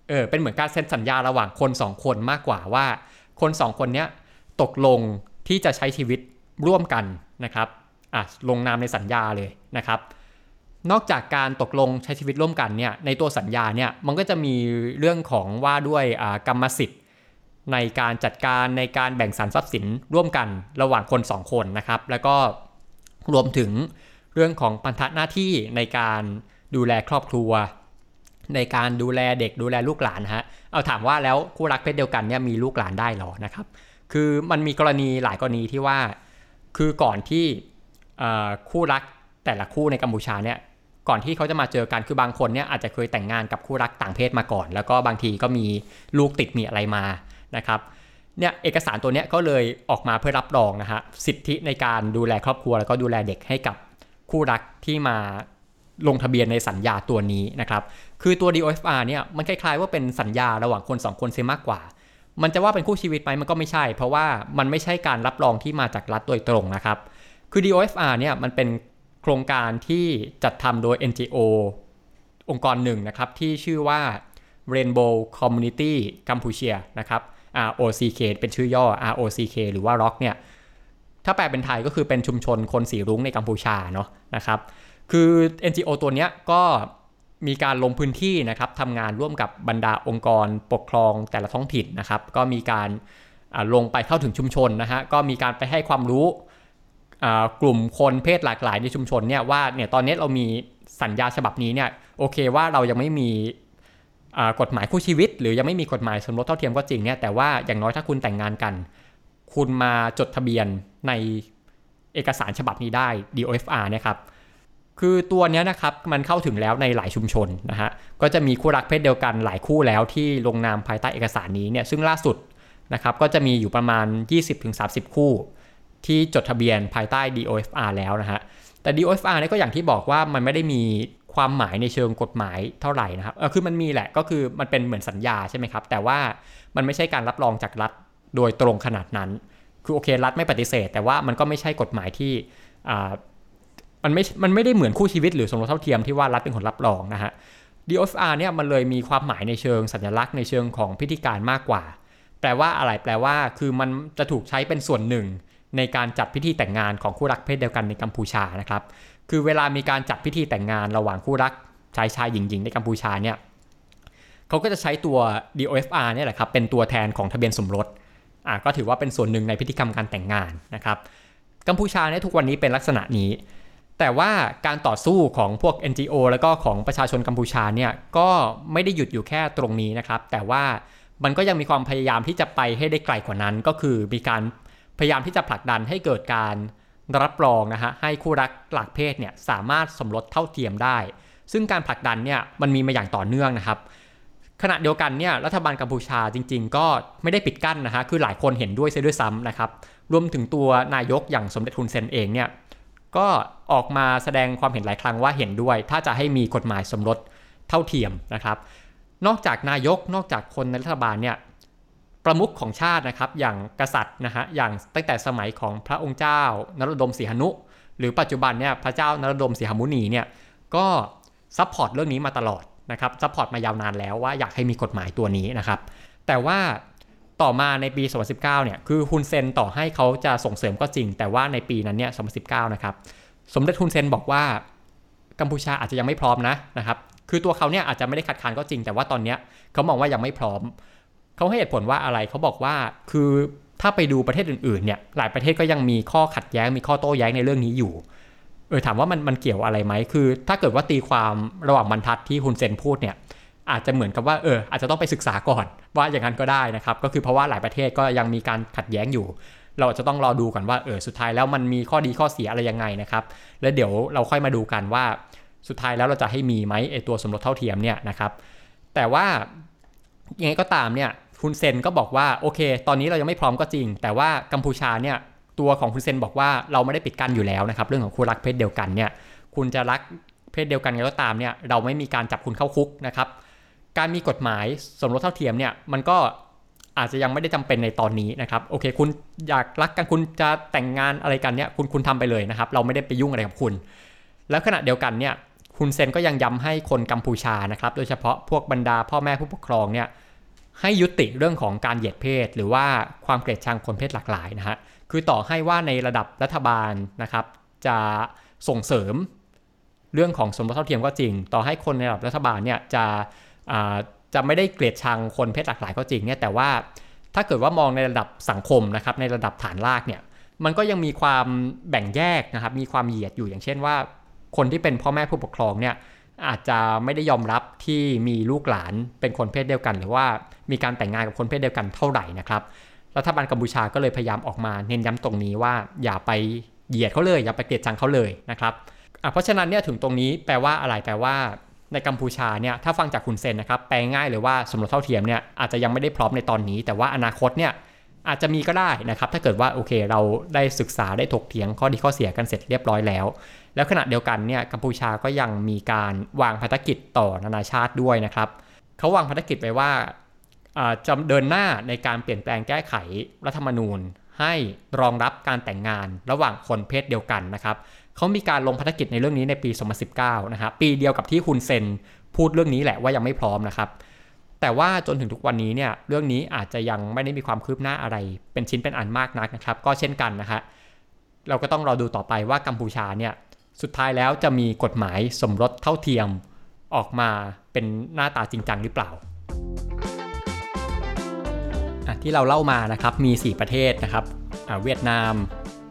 เออ เป็นเหมือนการเซ็นสัญญาระหว่างคน 2 คนมากกว่าว่า คน 2 คนเนี้ยตกลงที่จะใช้ชีวิตร่วมกันนะครับ อะ ลงนามในสัญญาเลยนะครับ นอกจากการตกลงใช้ชีวิตร่วมกันเนี่ยในตัวสัญญาเนี่ยมันก็จะมีเรื่องของว่าด้วยกรรมสิทธิ์ในการจัดการในการแบ่งสรรทรัพย์สินร่วมกันระหว่างคน 2 คนนะครับ แล้วก็รวมถึงเรื่องของพันธะหน้าที่ในการดูแลครอบครัว ในการดูแลเด็กดูแลลูกหลานฮะเอาถามว่าแล้วคู่รักเพศเดียวกันเนี่ยมีลูกหลานได้หรอนะครับ คือมันมีกรณีหลายกรณีที่ว่า คือก่อนที่คู่รัก แต่ละคู่ในกัมพูชาเนี่ยก่อนที่เขาจะมาเจอกันคือบางคนเนี่ยอาจจะเคยแต่งงานกับคู่รักต่างเพศมาก่อน แล้วก็บางทีก็มีลูกติดมีอะไรมานะครับเนี่ยเอกสารตัวนี้ก็เลยออกมาเพื่อรับรองนะฮะสิทธิในการดูแลครอบครัวแล้วก็ดูแลเด็กให้กับคู่รักที่มาลงทะเบียนในสัญญาตัวนี้นะครับ คือตัว DOFR เนี่ยมันคล้ายๆว่าเป็นสัญญาระหว่างคน 2 คนเสียมากกว่า มันจะว่าเป็นคู่ชีวิตไหมมันก็ไม่ใช่ เพราะว่ามันไม่ใช่การรับรองที่มาจากรัฐโดยตรงนะครับ คือ DOFR เนี่ยมันเป็น ครงการที่จัดทำโดย NGO องค์กรหนึ่งนะครับที่ชื่อว่า Rainbow Community Cambodia นะครับ ROCK เป็นชื่อย่อ ROCK หรือว่า ROC เนี่ยถ้าแปลเป็นไทยก็คือเป็นชุมชนคนสีรุ้งในกัมพูชาเนาะนะครับคือ NGO ตัวเนี้ยก็มีการลงพื้นที่นะครับทำงานร่วมกับบรรดาองค์กรปกครองแต่ละท้องถิ่นนะครับ ก็มีการลงไปเข้าถึงชุมชนนะฮะก็มีการไปให้ความรู้ กลุ่มคนเพศหลากหลายในชุมชนเนี่ยว่าเนี่ยตอนนี้เรามีสัญญาฉบับนี้เนี่ยโอเคว่าเรายังไม่มีกฎหมายคู่ชีวิต หรือยังไม่มีกฎหมายสมรสเท่าเทียมก็จริงเนี่ยแต่ว่าอย่างน้อยถ้าคุณแต่งงานกัน คุณมาจดทะเบียนในเอกสารฉบับนี้ได้ DOFR นะครับคือตัวนี้นะครับมันเข้าถึงแล้วในหลายชุมชนนะฮะก็จะมีคู่รักเพศเดียวกันหลายคู่แล้วที่ลงนามภายใต้เอกสารนี้เนี่ยซึ่งล่าสุดนะครับก็จะมีอยู่ประมาณ 20-30 คู่ ที่จดทะเบียนภายใต้ DOFR แล้วนะฮะ แต่ DOFR เนี่ยก็อย่างที่บอกว่ามันไม่ได้มีความหมายในเชิงกฎหมายเท่าไหร่นะครับเออคือมันมีแหละก็คือมันเป็นเหมือนสัญญาใช่ไหมครับ แต่ว่ามันไม่ใช่การรับรองจากรัฐโดยตรงขนาดนั้น คือโอเครัฐไม่ปฏิเสธ แต่ว่ามันก็ไม่ใช่กฎหมายที่มันไม่ มันไม่ได้เหมือนคู่ชีวิตหรือสมรสเท่าเทียมที่ว่ารัฐเป็นคนรับรองนะฮะ DOFR เนี่ยมันเลยมีความหมายในเชิงสัญลักษณ์ในเชิงของพิธีการมากกว่า แปลว่าอะไรแปลว่าคือมันจะถูกใช้เป็นส่วนหนึ่ง ในการจัดพิธีแต่งงานของคู่รักเพศเดียวกันในกัมพูชานะครับ คือเวลามีการจัดพิธีแต่งงานระหว่างคู่รักชายชายหญิงหญิงในกัมพูชาเนี่ยเขาก็จะใช้ตัว DOFR เนี่ยแหละครับเป็นตัวแทนของทะเบียนสมรสอ่าก็ถือว่าเป็นส่วนหนึ่งในพิธีกรรมการแต่งงานนะครับกัมพูชาเนี่ยทุกวันนี้เป็นลักษณะนี้ แต่ว่าการต่อสู้ของพวก NGO แล้วก็ของประชาชนกัมพูชาเนี่ยก็ไม่ได้หยุดอยู่แค่ตรงนี้นะครับ แต่ว่ามันก็ยังมีความพยายามที่จะไปให้ได้ไกลกว่านั้น ก็คือมีการ พยายามที่จะผลักดันให้เกิดการรับรองนะฮะให้คู่รักหลากเพศเนี่ยสามารถสมรสเท่าเทียมได้ ซึ่งการผลักดันเนี่ยมันมีมาอย่างต่อเนื่องนะครับขณะเดียวกันเนี่ยรัฐบาลกัมพูชาจริง ๆ ก็ไม่ได้ปิดกั้นนะฮะคือหลายคนเห็นด้วยเสียด้วยซ้ำนะครับรวมถึงตัวนายกอย่างสมเด็จทุนเซนเองเนี่ยก็ออกมาแสดงความเห็นหลายครั้งว่าเห็นด้วย ถ้าจะให้มีกฎหมายสมรสเท่าเทียมนะครับ นอกจากนายกนอกจากคนในรัฐบาลเนี่ย ประมุขของชาตินะครับ อย่างกษัตริย์นะฮะอย่างตั้งแต่สมัยของพระองค์เจ้านโรดมสีหนุ หรือปัจจุบันเนี่ยพระเจ้านโรดมสีหมุนีเนี่ยก็ support เรื่องนี้มาตลอดนะครับ support มายาวนานแล้วว่าอยากให้มีกฎหมายตัวนี้นะครับ แต่ว่าต่อมาในปี 2019 เนี่ยคือฮุนเซนต่อให้เขาจะส่งเสริมก็จริง แต่ว่าในปีนั้นเนี่ย 2019 นะครับ สมเด็จฮุนเซนบอกว่ากัมพูชาอาจจะยังไม่พร้อมนะนะครับ คือตัวเขาเนี่ยอาจจะไม่ได้ขัดขานก็จริง แต่ว่าตอนเนี้ยเขามองว่ายังไม่พร้อม เขาให้เหตุผลว่าอะไรเขาบอกว่าคือถ้าไปดูประเทศอื่นๆเนี่ยหลายประเทศก็ยังมีข้อขัดแย้งมีข้อโต้แย้งในเรื่องนี้อยู่เออถามว่ามันมันเกี่ยวอะไรไหมคือ ถ้าเกิดว่าตีความระหว่างบรรทัดที่ฮุนเซนพูดเนี่ยอาจจะเหมือนกับว่าเอออาจจะต้องไปศึกษาก่อนว่าอย่างนั้นก็ได้นะครับ ก็คือเพราะว่าหลายประเทศก็ยังมีการขัดแย้งอยู่ เราจะต้องรอดูก่อนว่าเออสุดท้ายแล้วมันมีข้อดีข้อเสียอะไรยังไงนะครับ แล้วเดี๋ยวเราค่อยมาดูกันว่าสุดท้ายแล้วเราจะให้มีไหมไอตัวสมรสเท่าเทียมเนี่ยนะครับ แต่ว่ายังไงก็ตามเนี่ย คุณเซนก็บอกว่าโอเค ตอนนี้เรายังไม่พร้อมก็จริง แต่ว่ากัมพูชาเนี่ยตัวของคุณเซนบอกว่าเราไม่ได้ปิดกั้นอยู่แล้วนะครับเรื่องของคู่รักเพศเดียวกันเนี่ยคุณจะรักเพศเดียวกันก็ตามเนี่ยเราไม่มีการจับคุณเข้าคุกนะครับการมีกฎหมายสมรสเท่าเทียมเนี่ยมันก็อาจจะยังไม่ได้จำเป็นในตอนนี้นะครับโอเค คุณอยากรักกันคุณจะแต่งงานอะไรกันเนี่ยคุณคุณทำไปเลยนะครับเราไม่ได้ไปยุ่งอะไรกับคุณ แล้วขณะเดียวกันเนี่ยคุณเซนก็ยังย้ำให้คนกัมพูชานะครับโดยเฉพาะพวกบรรดาพ่อแม่ผู้ปกครองเนี่ย ให้ยุติเรื่องของการเหยียดเพศ หรือว่าความเกลียดชังคนเพศหลากหลายนะฮะคือต่อให้ว่าในระดับรัฐบาลนะครับ จะส่งเสริมเรื่องของสมรสเท่าเทียมก็จริง ต่อให้คนในระดับรัฐบาลเนี่ยจะจะไม่ได้เกลียดชังคนเพศหลากหลายก็จริงเนี่ยแต่ว่าถ้าเกิดว่ามองในระดับสังคมนะครับในระดับฐานรากเนี่ยมันก็ยังมีความแบ่งแยกนะครับมีความเหยียดอยู่อย่างเช่นว่า คนที่เป็นพ่อแม่ผู้ปกครองเนี่ย อาจจะไม่ได้ยอมรับที่มีลูกหลานเป็นคนเพศเดียวกัน หรือว่ามีการแต่งงานกับคนเพศเดียวกันเท่าไหร่นะครับรัฐบาลกัมพูชาก็เลยพยายามออกมาเน้นย้ำตรงนี้ว่าอย่าไปเหยียดเขาเลยอย่าไปเกลียดชังเขาเลยนะครับเพราะฉะนั้นเนี่ยถึงตรงนี้แปลว่าอะไรแปลว่าในกัมพูชาเนี่ยถ้าฟังจากคุณเซนนะครับแปลง่ายเลยว่าสมรสเท่าเทียมเนี่ยอาจจะยังไม่ได้พร้อมในตอนนี้ แต่ว่าอนาคตเนี่ย อาจจะมีก็ได้นะครับ ถ้าเกิดว่าโอเค เราได้ศึกษาได้ถกเถียงข้อดีข้อเสียกันเสร็จเรียบร้อยแล้ว แล้วขณะเดียวกันเนี่ยกัมพูชาก็ยังมีการวางภารกิจต่อนานาชาติด้วยนะครับเขาวางภารกิจไว้ว่าจะเดินหน้าในการเปลี่ยนแปลงแก้ไขรัฐธรรมนูญ ให้รองรับการแต่งงานระหว่างคนเพศเดียวกันนะครับเขามีการลงภารกิจในเรื่องนี้ในปี 2019 นะครับปีเดียวกับที่คุณเซนพูดเรื่องนี้แหละว่ายังไม่พร้อมนะครับ แต่ว่าจนถึงทุกวันนี้เนี่ยเรื่องนี้อาจจะยังไม่ได้มีความคืบหน้าอะไร เป็นชิ้นเป็นอันมากนักนะครับ ก็เช่นกันนะฮะเราก็ต้องรอดูต่อไปว่ากัมพูชาเนี่ยสุดท้ายแล้วจะมีกฎหมายสมรสเท่าเทียมออกมาเป็นหน้าตาจริงจังหรือเปล่าที่เราเล่ามานะครับมี 4 ประเทศนะครับเวียดนาม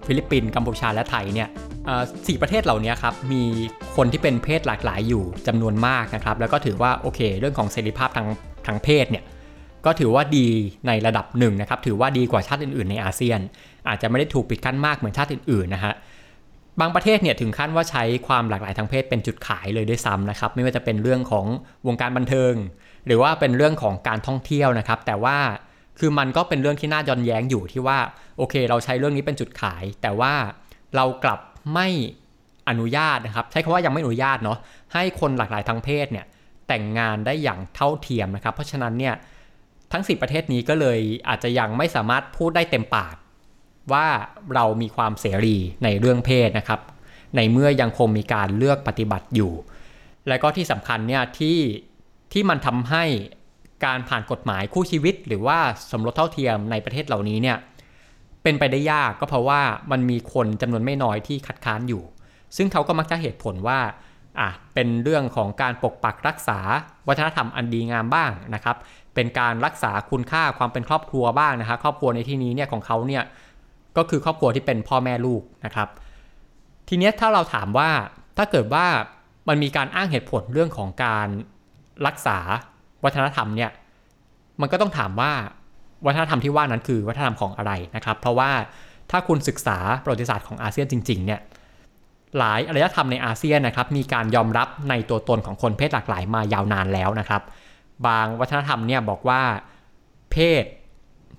ฟิลิปปินส์กัมพูชาและไทยเนี่ยสี่ประเทศเหล่านี้ครับมีคนที่เป็นเพศหลากหลายอยู่จำนวนมากนะครับแล้วก็ถือว่าโอเค เรื่องของเสรีภาพทาง ทางเพศเนี่ยก็ถือว่าดีในระดับหนึ่งนะครับถือว่าดีกว่าชาติอื่นๆในอาเซียน อาจจะไม่ได้ถูกปิดกั้นมากเหมือนชาติอื่นๆนะฮะบางประเทศเนี่ยถึงขั้นว่าใช้ความหลากหลายทางเพศเป็นจุดขายเลยด้วยซ้ำนะครับไม่ว่าจะเป็นเรื่องของวงการบันเทิง หรือว่าเป็นเรื่องของการท่องเที่ยวนะครับ แต่ว่าคือมันก็เป็นเรื่องที่น่าย้อนแย้งอยู่ที่ว่าโอเค เราใช้เรื่องนี้เป็นจุดขาย แต่ว่าเรากลับไม่อนุญาตนะครับ ใช้คำว่ายังไม่อนุญาตเนาะให้คนหลากหลายทางเพศเนี่ย แต่งงานได้อย่างเท่าเทียมนะครับ เพราะฉะนั้นเนี่ยทั้ง 10 ประเทศนี้ก็เลยอาจจะยังไม่สามารถพูดได้เต็มปาก ว่าเรามีความเสรีในเรื่องเพศนะครับ ในเมื่อยังคงมีการเลือกปฏิบัติอยู่ และก็ที่สำคัญเนี่ยที่ที่มันทำให้การผ่านกฎหมายคู่ชีวิต หรือว่าสมรสเท่าเทียมในประเทศเหล่านี้เนี่ยเป็นไปได้ยากก็เพราะว่ามันมีคนจำนวนไม่น้อยที่คัดค้านอยู่ ซึ่งเขาก็มักจะเหตุผลว่า อะเป็นเรื่องของการปกปักรักษาวัฒนธรรมอันดีงามบ้างนะครับ เป็นการรักษาคุณค่าความเป็นครอบครัวบ้างนะครับครอบครัวในที่นี้เนี่ยของเขาเนี่ยก็คือครอบครัวที่เป็นพ่อแม่ลูกนะครับ ทีนี้ถ้าเราถามว่าถ้าเกิดว่ามันมีการอ้างเหตุผลเรื่องของการรักษาวัฒนธรรมเนี่ยมันก็ต้องถามว่าวัฒนธรรมที่ว่านั้นคือวัฒนธรรมของอะไรนะครับ เพราะว่าถ้าคุณศึกษาประวัติศาสตร์ของอาเซียนจริงๆเนี่ย หลายอารยธรรมในอาเซียนนะครับมีการยอมรับในตัวตนของคนเพศหลากหลายมายาวนานแล้วนะครับ บางวัฒนธรรมเนี่ยบอกว่าเพศ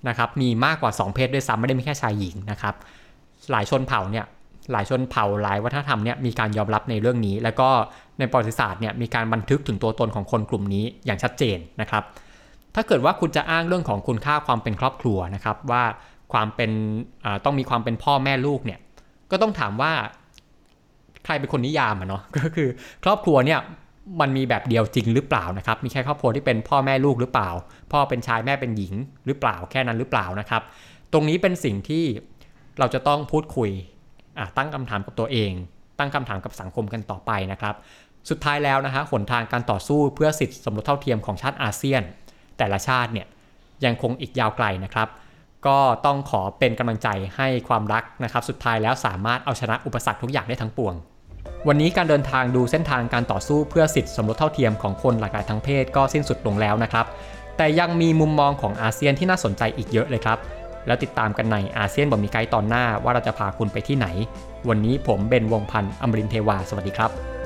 นะครับมีมากกว่า 2 เพศด้วยซ้ำไม่ได้มีแค่ชายหญิงนะครับ หลายชนเผ่าเนี่ยหลายชนเผ่าหลายวัฒนธรรมเนี่ยมีการยอมรับในเรื่องนี้ แล้วก็ในประวัติศาสตร์เนี่ยมีการบันทึกถึงตัวตนของคนกลุ่มนี้อย่างชัดเจนนะครับ ถ้าเกิดว่าคุณจะอ้างเรื่องของคุณค่าความเป็นครอบครัวนะครับว่าความเป็นต้องมีความเป็นพ่อแม่ลูกเนี่ยก็ต้องถามว่า ครเป็นคนนิยามอะเนาะก็คือ ครอบครัวเนี่ยมันมีแบบเดียวจริงหรือเปล่านะครับ มีแค่ครอบครัวที่เป็นพ่อแม่ลูกหรือเปล่า พ่อเป็นชายแม่เป็นหญิงหรือเปล่าแค่นั้นหรือเปล่านะครับ ตรงนี้เป็นสิ่งที่เราจะต้องพูดคุยตั้งคำถามกับตัวเอง ตั้งคำถามกับสังคมกันต่อไปนะครับ สุดท้ายแล้วนะฮะหนทางการต่อสู้เพื่อสิทธิสมรสเท่าเทียมของชาติอาเซียน แต่ละชาติเนี่ยยังคงอีกยาวไกลนะครับ ก็ต้องขอเป็นกำลังใจให้ความรักนะครับ สุดท้ายแล้วสามารถเอาชนะอุปสรรคทุกอย่างได้ทั้งปวง วันนี้การเดินทางดูเส้นทางการต่อสู้เพื่อสิทธิสมรสเท่าเทียมของคนหลากหลายทางเพศก็สิ้นสุดลงแล้วนะครับ แต่ยังมีมุมมองของอาเซียนที่น่าสนใจอีกเยอะเลยครับ แล้วติดตามกันในอาเซียนบอมีไกด์ตอนหน้าว่าเราจะพาคุณไปที่ไหน วันนี้ผมเบนวงพันธ์อมรินเทวา สวัสดีครับ